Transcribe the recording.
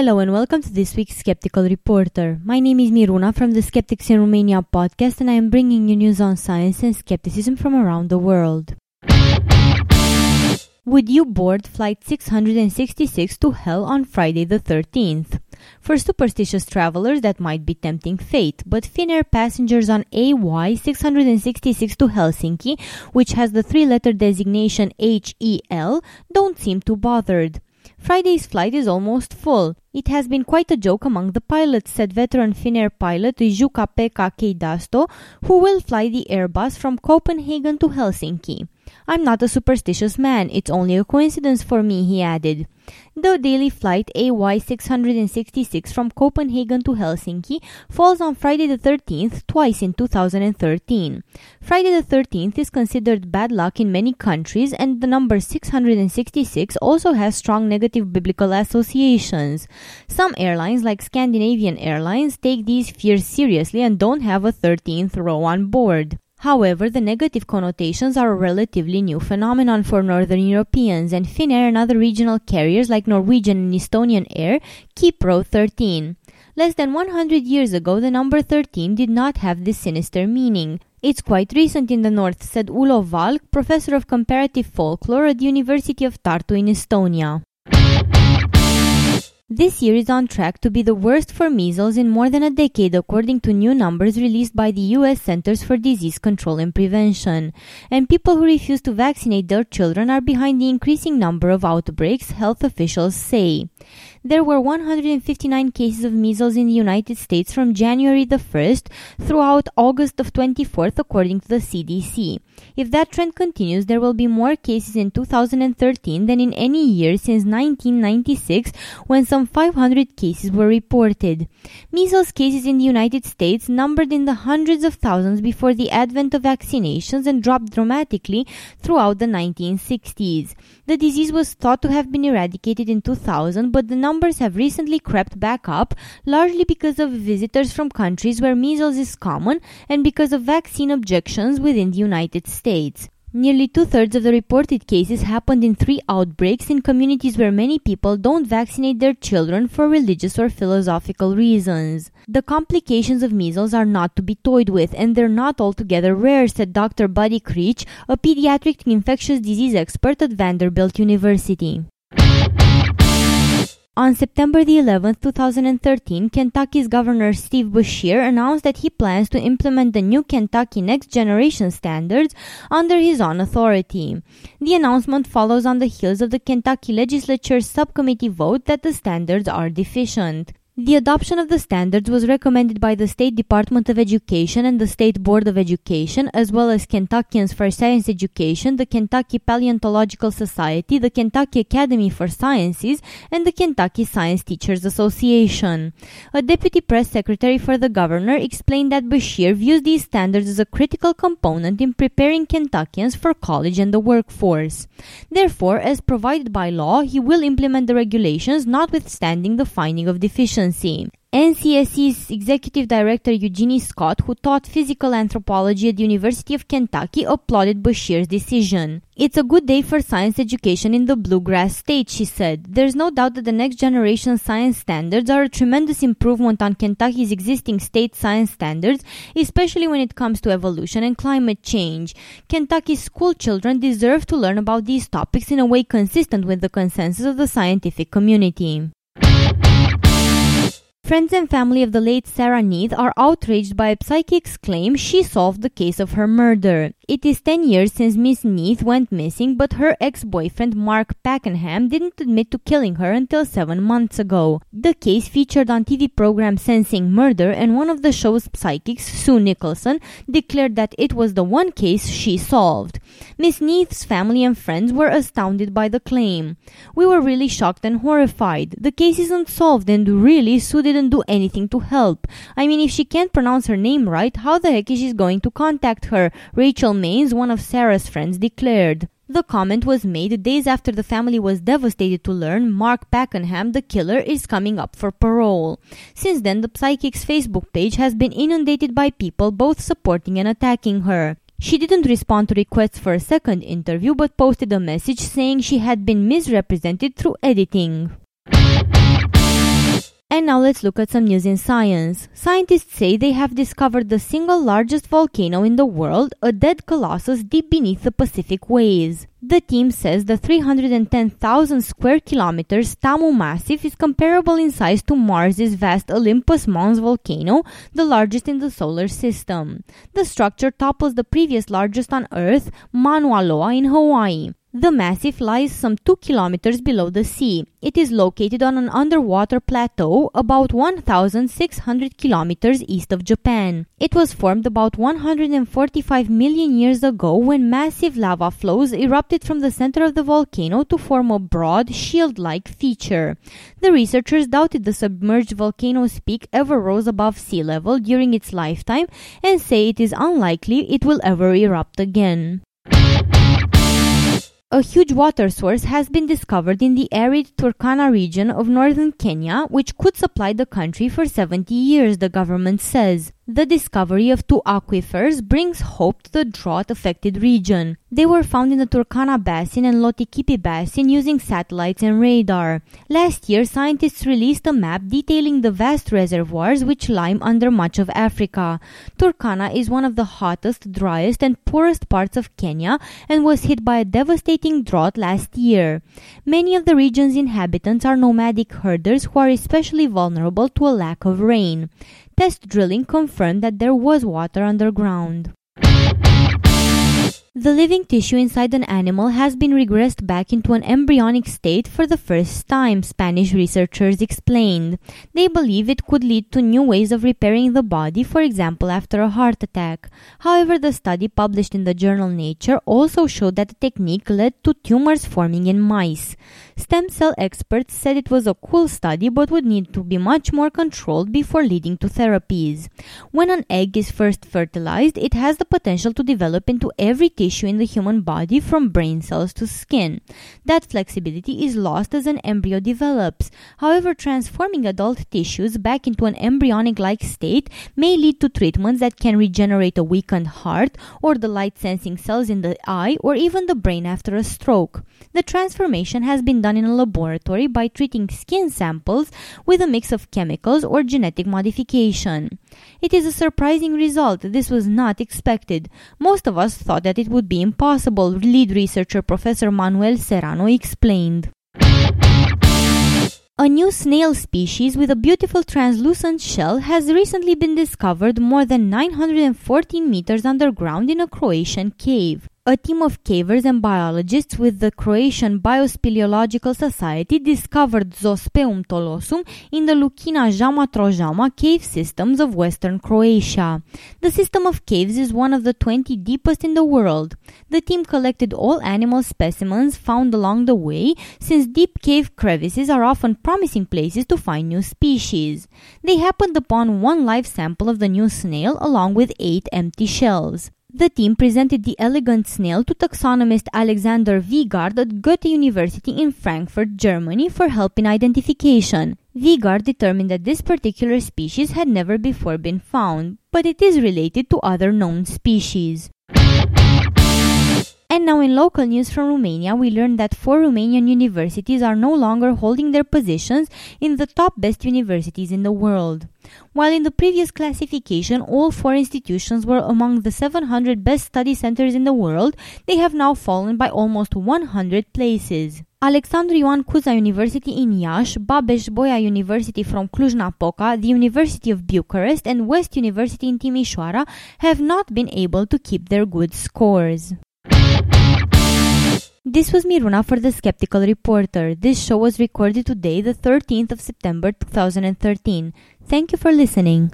Hello and welcome to this week's Skeptical Reporter. My name is Miruna from the Skeptics in Romania podcast and I am bringing you news on science and skepticism from around the world. Would you board flight 666 to hell on Friday the 13th? For superstitious travelers, that might be tempting fate, but Finnair passengers on AY 666 to Helsinki, which has the three letter designation HEL, don't seem too bothered. Friday's flight is almost full. It has been quite a joke among the pilots, said veteran Finnair pilot Jukka-Pekka Keidasto, who will fly the Airbus from Copenhagen to Helsinki. I'm not a superstitious man, it's only a coincidence for me, he added. The daily flight AY666 from Copenhagen to Helsinki falls on Friday the 13th twice in 2013. Friday the 13th is considered bad luck in many countries and the number 666 also has strong negative biblical associations. Some airlines like Scandinavian Airlines take these fears seriously and don't have a 13th row on board. However, the negative connotations are a relatively new phenomenon for Northern Europeans, and Finnair and other regional carriers like Norwegian and Estonian Air keep row 13. Less than 100 years ago, the number 13 did not have this sinister meaning. It's quite recent in the north, said Ulo Valk, professor of comparative folklore at the University of Tartu in Estonia. This year is on track to be the worst for measles in more than a decade, according to new numbers released by the U.S. Centers for Disease Control and Prevention. And people who refuse to vaccinate their children are behind the increasing number of outbreaks, health officials say there were 159 cases of measles in the United States from January the 1st throughout August the 24th, according to the CDC. If that trend continues, there will be more cases in 2013 than in any year since 1996, when some 500 cases were reported. Measles cases in the United States numbered in the hundreds of thousands before the advent of vaccinations and dropped dramatically throughout the 1960s. The disease was thought to have been eradicated in 2000, but the numbers have recently crept back up, largely because of visitors from countries where measles is common and because of vaccine objections within the United States. Nearly two thirds of the reported cases happened in three outbreaks in communities where many people don't vaccinate their children for religious or philosophical reasons. The complications of measles are not to be toyed with, and they're not altogether rare, said Dr. Buddy Creech, a pediatric infectious disease expert at Vanderbilt University. On September the 11th, 2013, Kentucky's Governor Steve Beshear announced that he plans to implement the new Kentucky Next Generation standards under his own authority. The announcement follows on the heels of the Kentucky Legislature's subcommittee vote that the standards are deficient. The adoption of the standards was recommended by the State Department of Education and the State Board of Education, as well as Kentuckians for Science Education, the Kentucky Paleontological Society, the Kentucky Academy for Sciences, and the Kentucky Science Teachers Association. A deputy press secretary for the governor explained that Beshear views these standards as a critical component in preparing Kentuckians for college and the workforce. Therefore, as provided by law, he will implement the regulations notwithstanding the finding of deficiencies NCSE's executive director Eugenie Scott, who taught physical anthropology at the University of Kentucky, applauded Beshear's decision. It's a good day for science education in the bluegrass state, she said. There's no doubt that the next generation science standards are a tremendous improvement on Kentucky's existing state science standards, especially when it comes to evolution and climate change. Kentucky's school children deserve to learn about these topics in a way consistent with the consensus of the scientific community. Friends and family of the late Sarah Neath are outraged by a psychic's claim she solved the case of her murder. It is 10 years since Miss Neath went missing, but her ex-boyfriend Mark Pakenham didn't admit to killing her until 7 months ago. The case featured on TV program Sensing Murder and one of the show's psychics, Sue Nicholson, declared that it was the one case she solved. Miss Neath's family and friends were astounded by the claim. We were really shocked and horrified. The case isn't solved and really Sue didn't do anything to help. I mean, if she can't pronounce her name right, how the heck is she going to contact her? Rachel Maines, one of Sarah's friends, declared. The comment was made days after the family was devastated to learn Mark Pakenham, the killer, is coming up for parole. Since then, the psychic's Facebook page has been inundated by people both supporting and attacking her. She didn't respond to requests for a second interview but posted a message saying she had been misrepresented through editing. And now let's look at some news in science. Scientists say they have discovered the single largest volcano in the world, a dead colossus deep beneath the Pacific waves. The team says the 310,000 square kilometers Tamu Massif is comparable in size to Mars's vast Olympus Mons volcano, the largest in the solar system. The structure topples the previous largest on Earth, Mauna Loa in Hawaii. The massif lies some 2 kilometers below the sea. It is located on an underwater plateau about 1,600 kilometers east of Japan. It was formed about 145 million years ago when massive lava flows erupted from the center of the volcano to form a broad, shield like feature. The researchers doubted the submerged volcano's peak ever rose above sea level during its lifetime and say it is unlikely it will ever erupt again. A huge water source has been discovered in the arid Turkana region of northern Kenya, which could supply the country for 70 years, the government says. The discovery of two aquifers brings hope to the drought affected region. They were found in the Turkana Basin and Lotikipi Basin using satellites and radar. Last year, scientists released a map detailing the vast reservoirs which lie under much of Africa. Turkana is one of the hottest, driest, and poorest parts of Kenya and was hit by a devastating drought last year. Many of the region's inhabitants are nomadic herders who are especially vulnerable to a lack of rain. Test drilling confirmed that there was water underground. The living tissue inside an animal has been regressed back into an embryonic state for the first time, Spanish researchers explained. They believe it could lead to new ways of repairing the body, for example, after a heart attack. However, the study published in the journal Nature also showed that the technique led to tumors forming in mice. Stem cell experts said it was a cool study but would need to be much more controlled before leading to therapies. When an egg is first fertilized, it has the potential to develop into every tissue in the human body from brain cells to skin. That flexibility is lost as an embryo develops. However, transforming adult tissues back into an embryonic like state may lead to treatments that can regenerate a weakened heart or the light sensing cells in the eye or even the brain after a stroke. The transformation has been done in a laboratory by treating skin samples with a mix of chemicals or genetic modification. It is a surprising result. This was not expected. Most of us thought that it would be impossible, lead researcher Professor Manuel Serrano explained. A new snail species with a beautiful translucent shell has recently been discovered more than 914 meters underground in a Croatian cave. A team of cavers and biologists with the Croatian Biospeleological Society discovered Zospeum tholussum in the Lukina Jama Trojama cave systems of western Croatia. The system of caves is one of the 20 deepest in the world. The team collected all animal specimens found along the way, since deep cave crevices are often promising places to find new species. They happened upon one live sample of the new snail along with eight empty shells. The team presented the elegant snail to taxonomist Alexander Weigand at Goethe University in Frankfurt, Germany for help in identification. Weigand determined that this particular species had never before been found, but it is related to other known species. And now in local news from Romania, we learned that four Romanian universities are no longer holding their positions in the top best universities in the world. While in the previous classification all four institutions were among the 700 best study centers in the world, they have now fallen by almost 100 places. Alexandru Ioan Cuza University in Iași, Babeș-Bolyai University from Cluj-Napoca, the University of Bucharest, and West University in Timișoara have not been able to keep their good scores. This was Miruna for the Skeptical Reporter. This show was recorded today, the 13th of September 2013. Thank you for listening.